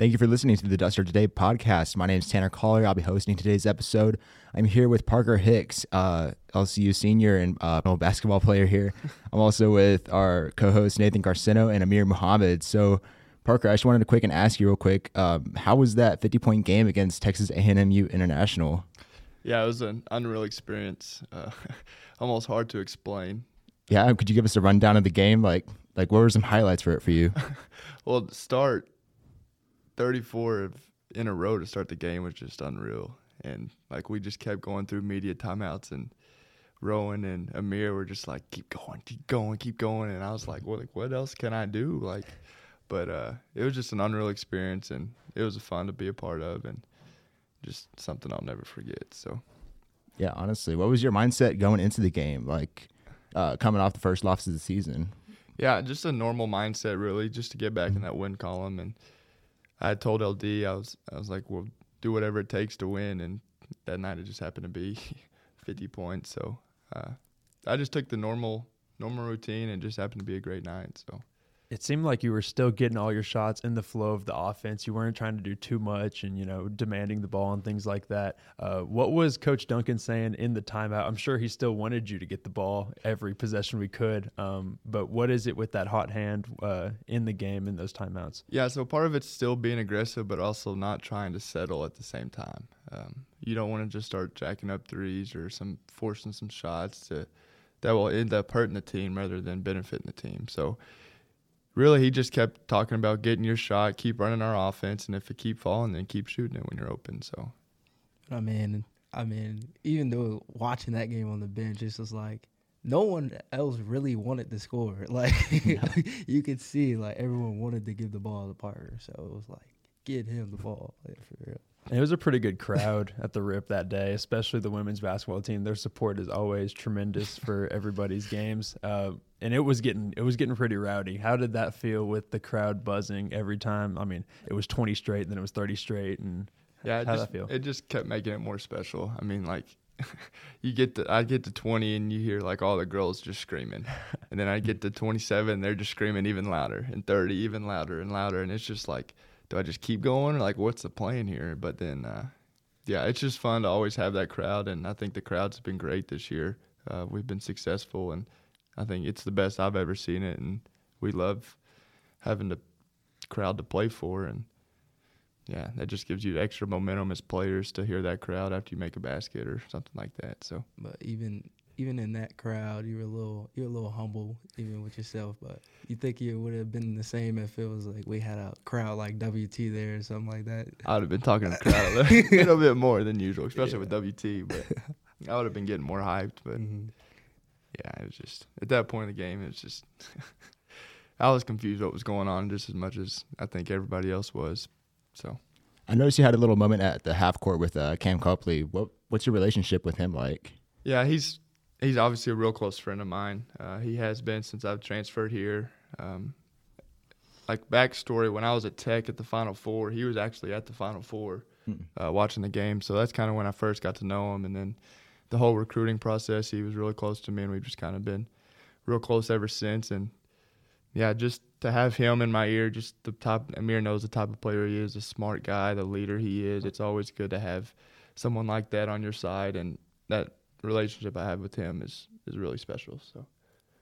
Thank you for listening to the Duster Today podcast. My name is Tanner Collier. I'll be hosting today's episode. I'm here with Parker Hicks, uh, LCU senior and uh, basketball player here. I'm also with our co-host Nathan Garcino and Amir Muhammad. So, Parker, I just wanted to quick and ask you real quick, um, how was that 50 point game against Texas A&M International? Yeah, it was an unreal experience. Uh, almost hard to explain. Yeah, could you give us a rundown of the game? Like, like what were some highlights for it for you? well, to start 34 in a row to start the game was just unreal. And like we just kept going through media timeouts and Rowan and Amir were just like, keep going, keep going, keep going. And I was like, well, like, what else can I do? Like, but uh, it was just an unreal experience and it was fun to be a part of and just something I'll never forget. So, yeah, honestly, what was your mindset going into the game? Like, uh, coming off the first loss of the season? Yeah, just a normal mindset, really, just to get back in mm-hmm. that win column and I told LD I was I was like, well, do whatever it takes to win, and that night it just happened to be 50 points. So uh, I just took the normal normal routine, and just happened to be a great night. So it seemed like you were still getting all your shots in the flow of the offense. You weren't trying to do too much and, you know, demanding the ball and things like that. Uh, what was Coach Duncan saying in the timeout? I'm sure he still wanted you to get the ball every possession we could. Um, but what is it with that hot hand uh, in the game in those timeouts? Yeah, so part of it's still being aggressive, but also not trying to settle at the same time. Um, you don't want to just start jacking up threes or some forcing some shots to that will end up hurting the team rather than benefiting the team. So really he just kept talking about getting your shot, keep running our offense, and if it keep falling, then keep shooting it when you're open. So, I mean, I mean, even though watching that game on the bench, it's just like no one else really wanted to score. Like you could see, like everyone wanted to give the ball to Parker, so it was like get him the ball like, for real. It was a pretty good crowd at the RIP that day, especially the women's basketball team. Their support is always tremendous for everybody's games, uh, and it was getting it was getting pretty rowdy. How did that feel with the crowd buzzing every time? I mean, it was twenty straight, then it was thirty straight, and yeah, how that feel? It just kept making it more special. I mean, like you get to I get to 20 and you hear like all the girls just screaming. And then I get to 27, they're just screaming even louder and 30 even louder and louder and it's just like do I just keep going? Like, what's the plan here? But then, uh, yeah, it's just fun to always have that crowd, and I think the crowd's been great this year. Uh, we've been successful, and I think it's the best I've ever seen it, and we love having the crowd to play for, and yeah, that just gives you extra momentum as players to hear that crowd after you make a basket or something like that. So, but even even in that crowd, you were a little you're a little humble even with yourself. But you think you would have been the same if it was like we had a crowd like WT there or something like that? I would have been talking to the crowd a little, little bit more than usual, especially yeah. with WT. But I would have been getting more hyped. But mm-hmm. yeah, it was just at that point in the game, it was just I was confused what was going on just as much as I think everybody else was. So. I noticed you had a little moment at the half court with uh, Cam Copley. What what's your relationship with him like? Yeah, he's he's obviously a real close friend of mine. Uh, he has been since I've transferred here. Um, like backstory, when I was at Tech at the Final Four, he was actually at the Final Four hmm. uh, watching the game. So that's kind of when I first got to know him. And then the whole recruiting process, he was really close to me, and we've just kind of been real close ever since. And yeah, just to have him in my ear, just the top. Amir knows the type of player he is, the smart guy, the leader he is. It's always good to have someone like that on your side, and that relationship I have with him is is really special. So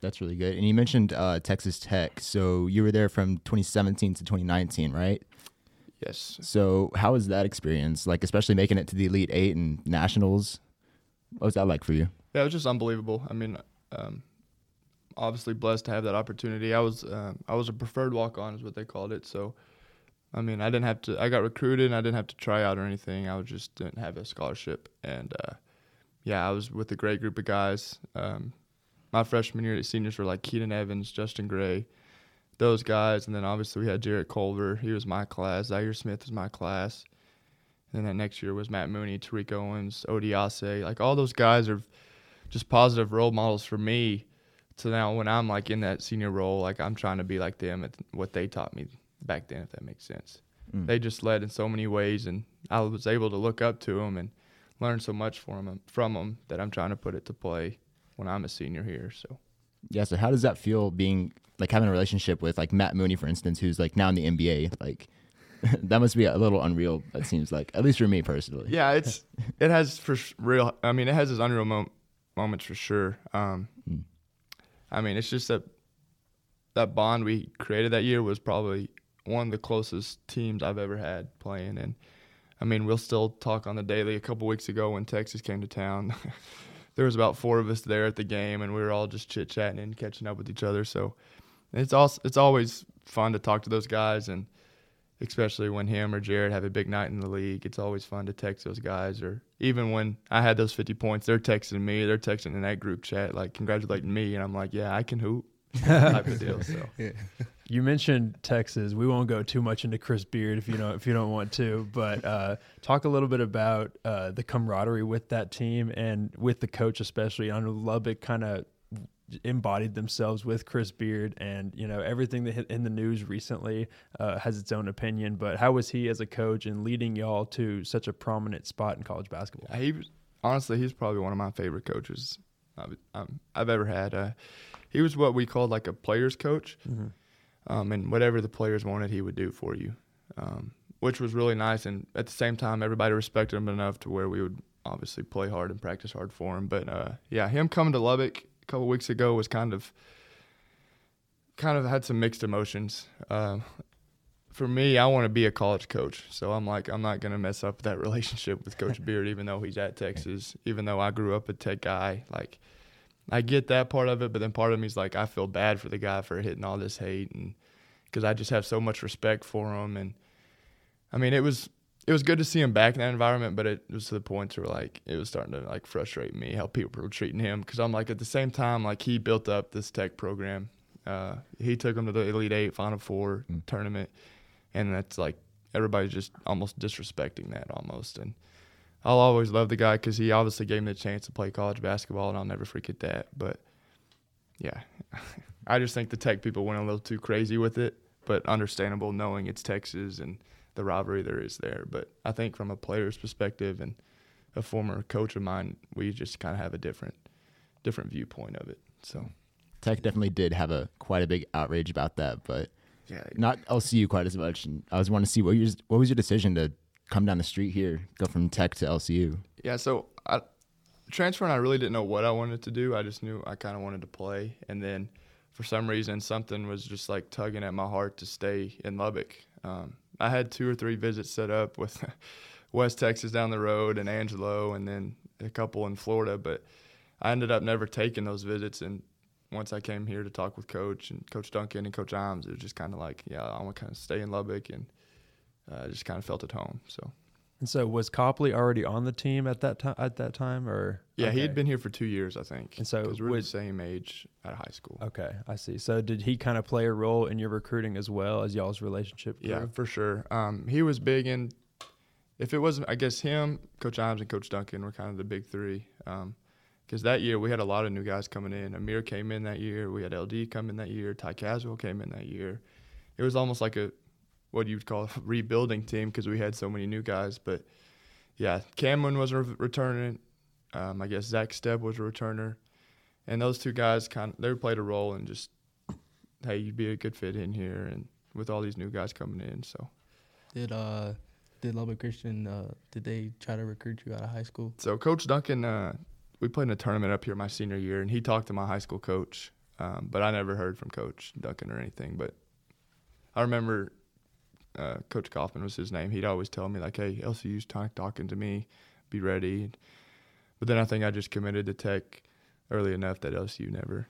that's really good. And you mentioned uh, Texas Tech. So you were there from 2017 to 2019, right? Yes. So how was that experience? Like, especially making it to the Elite Eight and nationals. What was that like for you? Yeah, it was just unbelievable. I mean, um, obviously blessed to have that opportunity. I was uh, I was a preferred walk on, is what they called it. So, I mean, I didn't have to. I got recruited. and I didn't have to try out or anything. I was just didn't have a scholarship, and uh, yeah, I was with a great group of guys. Um, my freshman year, the seniors were like Keenan Evans, Justin Gray, those guys, and then obviously we had Jarrett Culver. He was my class. Zhaire Smith was my class. And then that next year was Matt Mooney, Tariq Owens, Odiase. Like all those guys are just positive role models for me. So now when I'm like in that senior role, like I'm trying to be like them at what they taught me back then, if that makes sense. Mm. They just led in so many ways, and I was able to look up to them and learned so much from them, from them that I'm trying to put it to play when I'm a senior here. So, yeah. So how does that feel being like having a relationship with like Matt Mooney, for instance, who's like now in the NBA? Like, that must be a little unreal. It seems like, at least for me personally. Yeah, it's it has for real. I mean, it has its unreal mo- moments for sure. Um, Mm. I mean, it's just that that bond we created that year was probably one of the closest teams I've ever had playing. And I mean, we'll still talk on the daily. A couple weeks ago, when Texas came to town, there was about four of us there at the game, and we were all just chit chatting and catching up with each other. So it's also it's always fun to talk to those guys and especially when him or Jarrett have a big night in the league. It's always fun to text those guys, or even when I had those 50 points, they're texting me, they're texting in that group chat, like congratulating me, and I'm like, yeah, I can hoop, type of deal. So Yeah. You mentioned Texas. We won't go too much into Chris Beard if you don't if you don't want to, but uh, talk a little bit about uh, the camaraderie with that team and with the coach, especially. I know Lubbock kind of embodied themselves with Chris Beard, and you know everything that hit in the news recently uh, has its own opinion. But how was he as a coach and leading y'all to such a prominent spot in college basketball? he honestly, he's probably one of my favorite coaches I've, um, I've ever had. Uh, he was what we called like a player's coach. Mm-hmm. Um, and whatever the players wanted, he would do for you, um, which was really nice. And at the same time, everybody respected him enough to where we would obviously play hard and practice hard for him. But uh, yeah, him coming to Lubbock a couple weeks ago was kind of kind of had some mixed emotions. Um, for me, I want to be a college coach, so I'm like, I'm not gonna mess up that relationship with Coach Beard, even though he's at Texas, even though I grew up a Tech guy. Like, I get that part of it, but then part of me is like, I feel bad for the guy for hitting all this hate, and because I just have so much respect for him, and I mean, it was it was good to see him back in that environment, but it was to the point where like it was starting to like frustrate me how people were treating him, because I'm like at the same time like he built up this Tech program, uh, he took him to the Elite Eight, Final Four Mm. tournament, and that's like everybody's just almost disrespecting that almost, and I'll always love the guy because he obviously gave me the chance to play college basketball, and I'll never forget that. But yeah, I just think the Tech people went a little too crazy with it, but understandable knowing it's Texas and the rivalry there is there. But I think from a player's perspective and a former coach of mine, we just kind of have a different different viewpoint of it. So Tech definitely did have a quite a big outrage about that, but yeah, not LCU quite as much. And I was wanting to see what your what was your decision to come down the street here, go from Tech to LCU. Yeah, so I transferring, I really didn't know what I wanted to do. I just knew I kind of wanted to play, and then for some reason, something was just like tugging at my heart to stay in Lubbock. Um, I had two or three visits set up with West Texas down the road and Angelo, and then a couple in Florida, but I ended up never taking those visits. And once I came here to talk with Coach and Coach Duncan and Coach Imes, it was just kind of like, yeah, I want to kind of stay in Lubbock, and uh, I just kind of felt at home. So. And so was Copley already on the team at that time? At that time, or Yeah, he had been here for two years, I think. And so we're would- the same age at high school. Okay, I see. So did he kind of play a role in your recruiting as well as y'all's relationship? Yeah, for sure. Um, he was big in. If it wasn't, I guess him, Coach Imes, and Coach Duncan were kind of the big three. Because that year we had a lot of new guys coming in. Amir came in that year. We had LD come in that year. Ty Caswell came in that year. It was almost like a what you'd call a rebuilding team because we had so many new guys. But yeah, Cameron was a re- returning. Um, I guess Zach Stepp was a returner, and those two guys kind of they played a role in just hey, you'd be a good fit in here, and with all these new guys coming in, so. Did uh did Lubbock Christian uh did they try to recruit you out of high school? So Coach Duncan, uh, we played in a tournament up here my senior year, and he talked to my high school coach, um, but I never heard from Coach Duncan or anything. But I remember uh, Coach Kaufman was his name. He'd always tell me like, "Hey, LCU's talk- talking to me, be ready." But then I think I just committed to Tech early enough that LCU never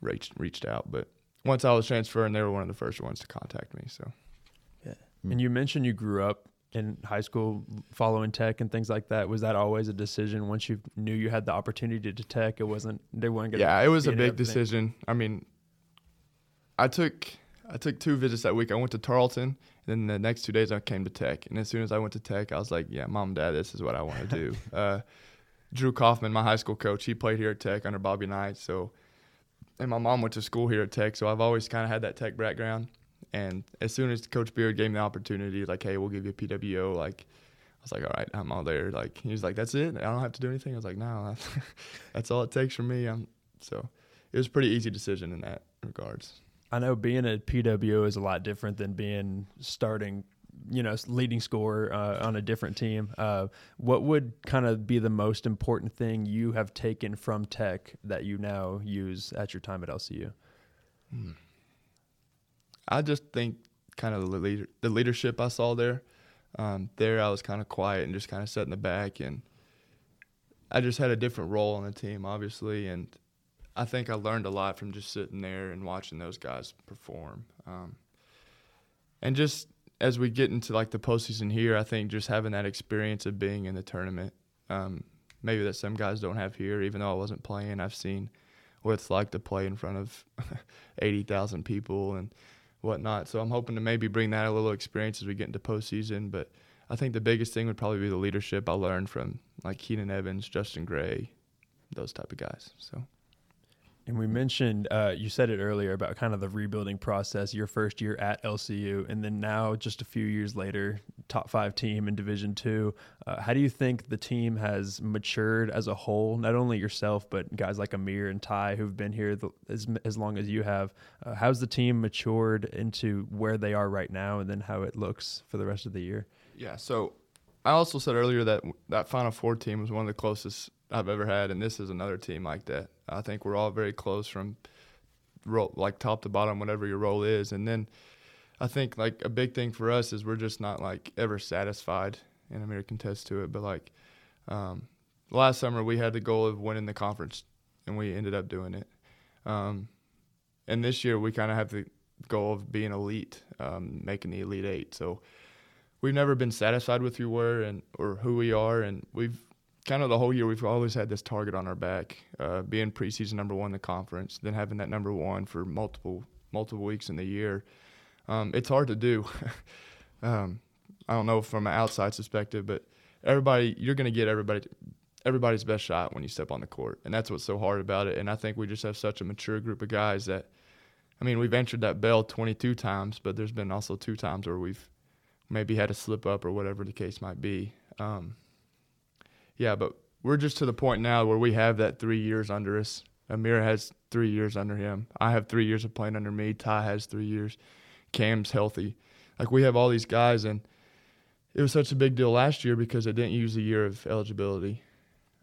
reached reached out. But once I was transferring, they were one of the first ones to contact me. So yeah. And you mentioned you grew up in high school following tech and things like that. Was that always a decision once you knew you had the opportunity to tech? It wasn't they weren't gonna yeah, it was a big other thing? decision. I mean, I took I took two visits that week. I went to Tarleton, and then the next two days I came to Tech. And as soon as I went to Tech, I was like, "Yeah, mom, dad, this is what I want to do." uh, Drew Kaufman, my high school coach, he played here at Tech under Bobby Knight. So, and my mom went to school here at Tech, so I've always kind of had that Tech background. And as soon as Coach Beard gave me the opportunity, like, "Hey, we'll give you a PWO," like. I was like, all right, I'm all there. Like he was like, that's it. I don't have to do anything. I was like, no, that's, that's all it takes for me. I'm so it was a pretty easy decision in that regards. I know being a PWO is a lot different than being starting you know, leading scorer uh, on a different team. Uh, what would kind of be the most important thing you have taken from Tech that you now use at your time at LCU? Hmm. I just think kind of the, leader, the leadership I saw there. Um, there, I was kind of quiet and just kind of sat in the back, and I just had a different role on the team, obviously, and I think I learned a lot from just sitting there and watching those guys perform. Um, and just as we get into like the postseason here, I think just having that experience of being in the tournament, um, maybe that some guys don't have here, even though I wasn't playing, I've seen what it's like to play in front of 80,000 people and whatnot. So I'm hoping to maybe bring that a little experience as we get into postseason. But I think the biggest thing would probably be the leadership I learned from like Keenan Evans, Justin Gray, those type of guys. So. And we mentioned, uh, you said it earlier about kind of the rebuilding process, your first year at LCU, and then now, just a few years later, top five team in Division Two. Uh, how do you think the team has matured as a whole? Not only yourself, but guys like Amir and Ty, who've been here the, as, as long as you have. Uh, how's the team matured into where they are right now, and then how it looks for the rest of the year? Yeah. So I also said earlier that that Final Four team was one of the closest I've ever had, and this is another team like that. I think we're all very close from like top to bottom, whatever your role is. And then I think like a big thing for us is we're just not like ever satisfied, and Amir can attest to it. But like um, last summer, we had the goal of winning the conference, and we ended up doing it. Um, and this year, we kind of have the goal of being elite, um, making the elite eight. So we've never been satisfied with who we were and or who we are, and we've kind of the whole year we've always had this target on our back, uh, being preseason number one in the conference, then having that number one for multiple multiple weeks in the year. Um, it's hard to do. um, I don't know from an outside perspective, but everybody you're going to get everybody everybody's best shot when you step on the court, and that's what's so hard about it. And I think we just have such a mature group of guys that, I mean, we've entered that bell 22 times, but there's been also two times where we've maybe had a slip up or whatever the case might be. Um, yeah, but we're just to the point now where we have that three years under us. Amir has three years under him. I have three years of playing under me. Ty has three years. Cam's healthy. Like we have all these guys, and it was such a big deal last year because it didn't use a year of eligibility.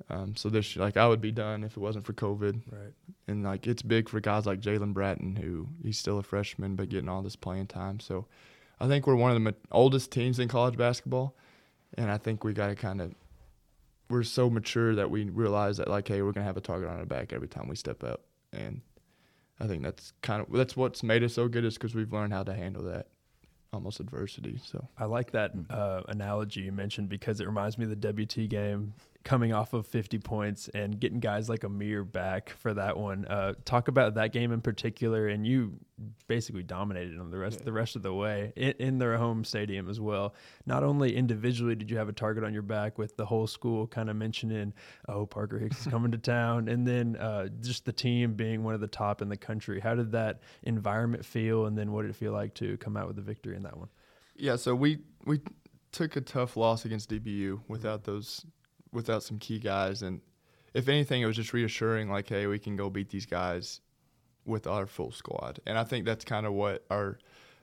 Um, so this, like, I would be done if it wasn't for COVID. Right. And like, it's big for guys like Jalen Bratton, who he's still a freshman but getting all this playing time. So, I think we're one of the oldest teams in college basketball, and I think we got to kind of we're so mature that we realize that like, hey, we're gonna have a target on our back every time we step up, and I think that's kind of that's what's made us so good is because we've learned how to handle that almost adversity. So. I like that uh, analogy you mentioned because it reminds me of the WT game coming off of 50 points and getting guys like Amir back for that one. Uh, talk about that game in particular, and you basically dominated them the rest yeah. the rest of the way in, in, their home stadium as well. Not only individually did you have a target on your back with the whole school kind of mentioning, "Oh, Parker Hicks is coming to town," and then uh, just the team being one of the top in the country. How did that environment feel, and then what did it feel like to come out with a victory in that one? Yeah, so we we took a tough loss against DBU without those without some key guys. And if anything, it was just reassuring, like, hey, we can go beat these guys with our full squad. And I think that's kind of what our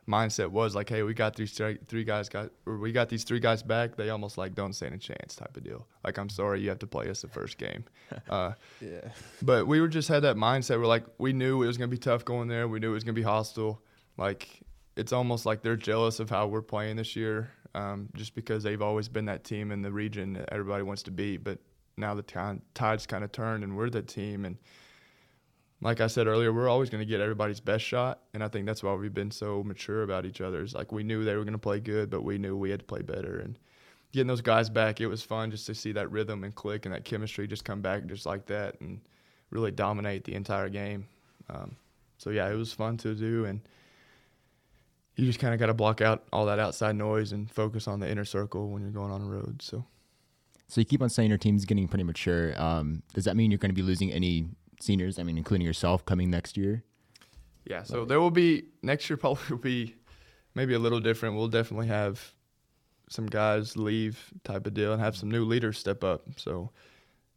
mindset was like, hey, we got these three guys got or we got these three guys back. They almost like don't stand a chance type of deal. Like, I'm sorry, you have to play us the first game. Uh, yeah. But we were just had that mindset. We're like, we knew it was gonna be tough going there. We knew it was gonna be hostile. Like, it's almost like they're jealous of how we're playing this year um, just because they've always been that team in the region that everybody wants to beat. But now the t- tide's kind of turned, and we're the team. And like I said earlier, we're always going to get everybody's best shot, and I think that's why we've been so mature about each other. Is like we knew they were going to play good, but we knew we had to play better. And getting those guys back, it was fun just to see that rhythm and click and that chemistry just come back just like that and really dominate the entire game. Um, so yeah, it was fun to do and you just kind of got to block out all that outside noise and focus on the inner circle when you're going on a road. So, so you keep on saying your team's getting pretty mature. Um, does that mean you're going to be losing any seniors? I mean, including yourself coming next year. Yeah. So there will be next year. Probably will be maybe a little different. We'll definitely have some guys leave type of deal and have some new leaders step up. So,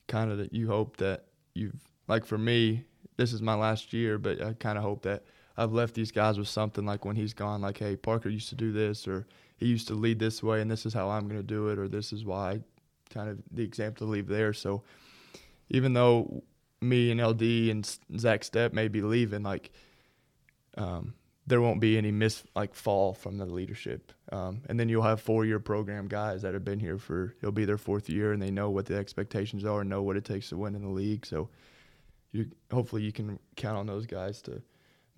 kind of that you hope that you've like for me, this is my last year, but I kind of hope that I've left these guys with something like when he's gone, like, hey, Parker used to do this, or he used to lead this way, and this is how I'm going to do it, or this is why, I kind of the example to leave there. So even though me and LD and Zach Stepp may be leaving, like, um, there won't be any miss like fall from the leadership. Um, and then you'll have four year program guys that have been here for it'll be their fourth year and they know what the expectations are and know what it takes to win in the league. So you hopefully you can count on those guys to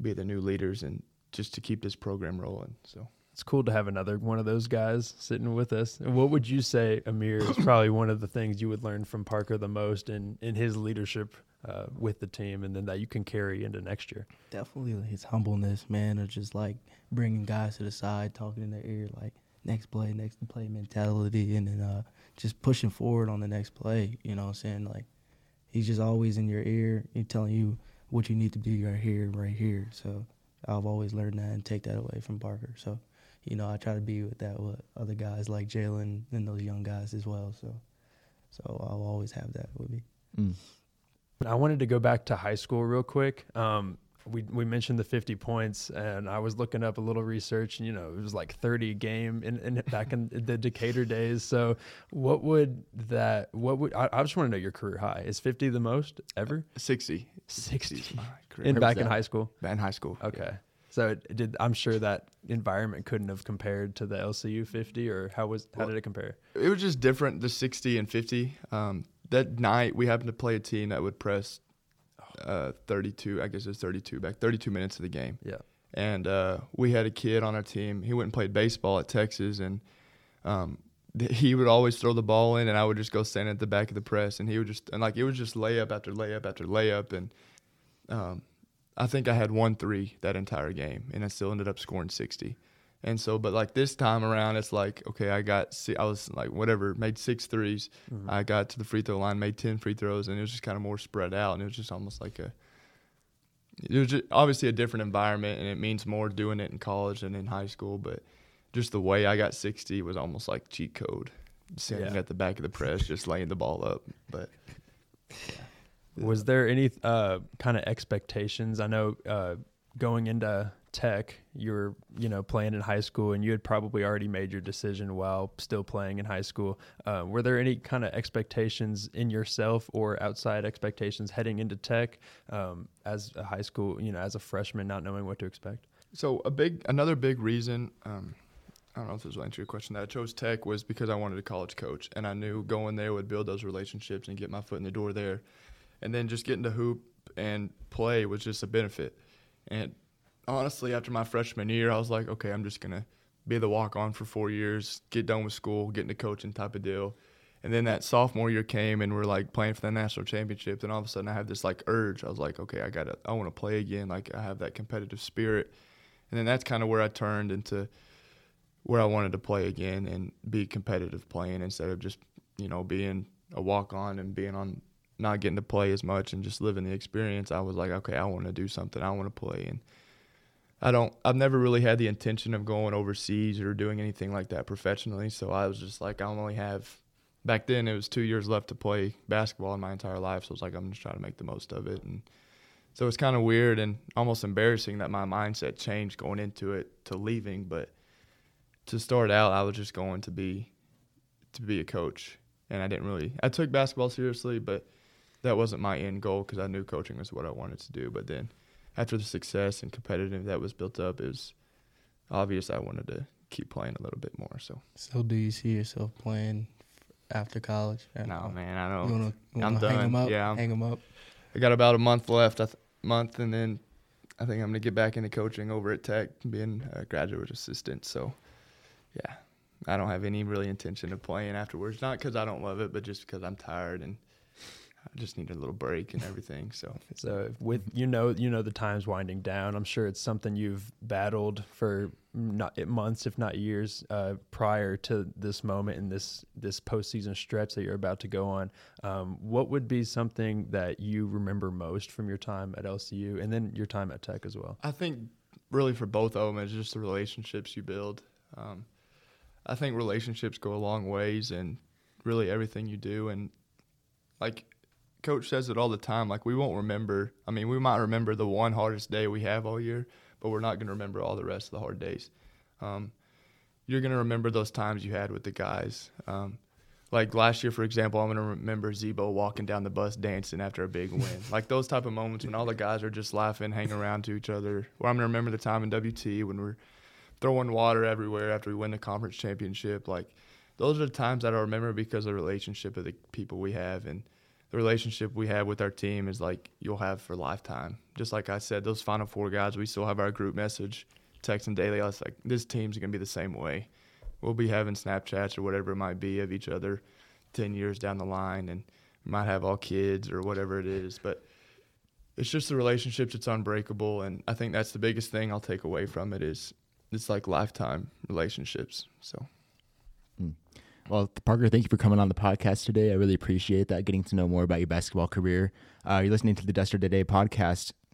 be the new leaders and just to keep this program rolling. So it's cool to have another one of those guys sitting with us. And what would you say, Amir, is probably one of the things you would learn from Parker the most in, in his leadership uh, with the team and then that you can carry into next year? Definitely his humbleness, man, of just like bringing guys to the side, talking in their ear, like next play, next play mentality, and then uh, just pushing forward on the next play. You know what I'm saying? Like, he's just always in your ear, he's telling you what you need to do right here, right here. So I've always learned that and take that away from Parker. So you know, I try to be with that with other guys like Jalen and those young guys as well. So, so I'll always have that with me. Mm. I wanted to go back to high school real quick. Um, we we mentioned the 50 points, and I was looking up a little research, and you know, it was like 30 a game in, in back in the Decatur days. So, what would that? What would I, I just want to know your career high? Is 50 the most ever? 60. 60. In back in high school. Back in high school. Okay. Yeah. So it did I'm sure that environment couldn't have compared to the LCU 50 or how was how well, did it compare? It was just different the 60 and 50. Um, that night we happened to play a team that would press uh, 32, I guess it was 32 back 32 minutes of the game. Yeah. And uh, we had a kid on our team. He went and played baseball at Texas and um, he would always throw the ball in and I would just go stand at the back of the press and he would just and like it was just layup after layup after layup and um, I think I had one three that entire game, and I still ended up scoring 60. And so, but like this time around, it's like, okay, I got, I was like, whatever, made six threes. Mm-hmm. I got to the free throw line, made 10 free throws, and it was just kind of more spread out. And it was just almost like a, it was just obviously a different environment, and it means more doing it in college than in high school. But just the way I got 60 was almost like cheat code, standing yeah. at the back of the press, just laying the ball up. But yeah. Was there any uh, kind of expectations? I know uh, going into tech, you were you know playing in high school, and you had probably already made your decision while still playing in high school. Uh, were there any kind of expectations in yourself or outside expectations heading into tech um, as a high school, you know, as a freshman, not knowing what to expect? So a big, another big reason. Um, I don't know if this will answer your question. That I chose tech was because I wanted a college coach, and I knew going there would build those relationships and get my foot in the door there and then just getting to hoop and play was just a benefit. And honestly, after my freshman year, I was like, okay, I'm just gonna be the walk on for four years, get done with school, get into coaching type of deal. And then that sophomore year came and we're like playing for the national championship. Then all of a sudden I have this like urge. I was like, okay, I gotta I wanna play again. Like I have that competitive spirit. And then that's kind of where I turned into where I wanted to play again and be competitive playing instead of just, you know, being a walk on and being on not getting to play as much and just living the experience, I was like, okay, I want to do something. I want to play. And I don't, I've never really had the intention of going overseas or doing anything like that professionally. So I was just like, I only have, back then it was two years left to play basketball in my entire life. So I was like, I'm just trying to make the most of it. And so it's kind of weird and almost embarrassing that my mindset changed going into it to leaving. But to start out, I was just going to be, to be a coach. And I didn't really, I took basketball seriously, but that wasn't my end goal because I knew coaching was what I wanted to do. But then after the success and competitive that was built up, it was obvious I wanted to keep playing a little bit more. So. So do you see yourself playing after college? No, man, I don't. You wanna, you I'm done. Them up? Yeah, hang them up. I got about a month left. A th- month, and then I think I'm gonna get back into coaching over at Tech, being a graduate assistant. So, yeah, I don't have any really intention of playing afterwards. Not because I don't love it, but just because I'm tired and I just need a little break and everything. So, so with you know you know the time's winding down. I'm sure it's something you've battled for not months, if not years, uh, prior to this moment in this this postseason stretch that you're about to go on. Um, what would be something that you remember most from your time at LCU and then your time at Tech as well? I think really for both of them, it's just the relationships you build. Um, I think relationships go a long ways, and really everything you do, and like coach says it all the time. Like we won't remember. I mean, we might remember the one hardest day we have all year, but we're not going to remember all the rest of the hard days. Um, you're going to remember those times you had with the guys. Um, like last year, for example, I'm going to remember Zebo walking down the bus dancing after a big win. like those type of moments when all the guys are just laughing, hanging around to each other. Or I'm going to remember the time in WT when we're throwing water everywhere after we win the conference championship. Like those are the times that I remember because of the relationship of the people we have and the relationship we have with our team is like you'll have for lifetime. Just like I said, those final four guys, we still have our group message, texting daily. I was like, this team's gonna be the same way. We'll be having Snapchats or whatever it might be of each other ten years down the line and we might have all kids or whatever it is. But it's just the relationships, it's unbreakable and I think that's the biggest thing I'll take away from it is it's like lifetime relationships. So hmm. Well, Parker, thank you for coming on the podcast today. I really appreciate that, getting to know more about your basketball career. Uh, you're listening to the Duster Today podcast.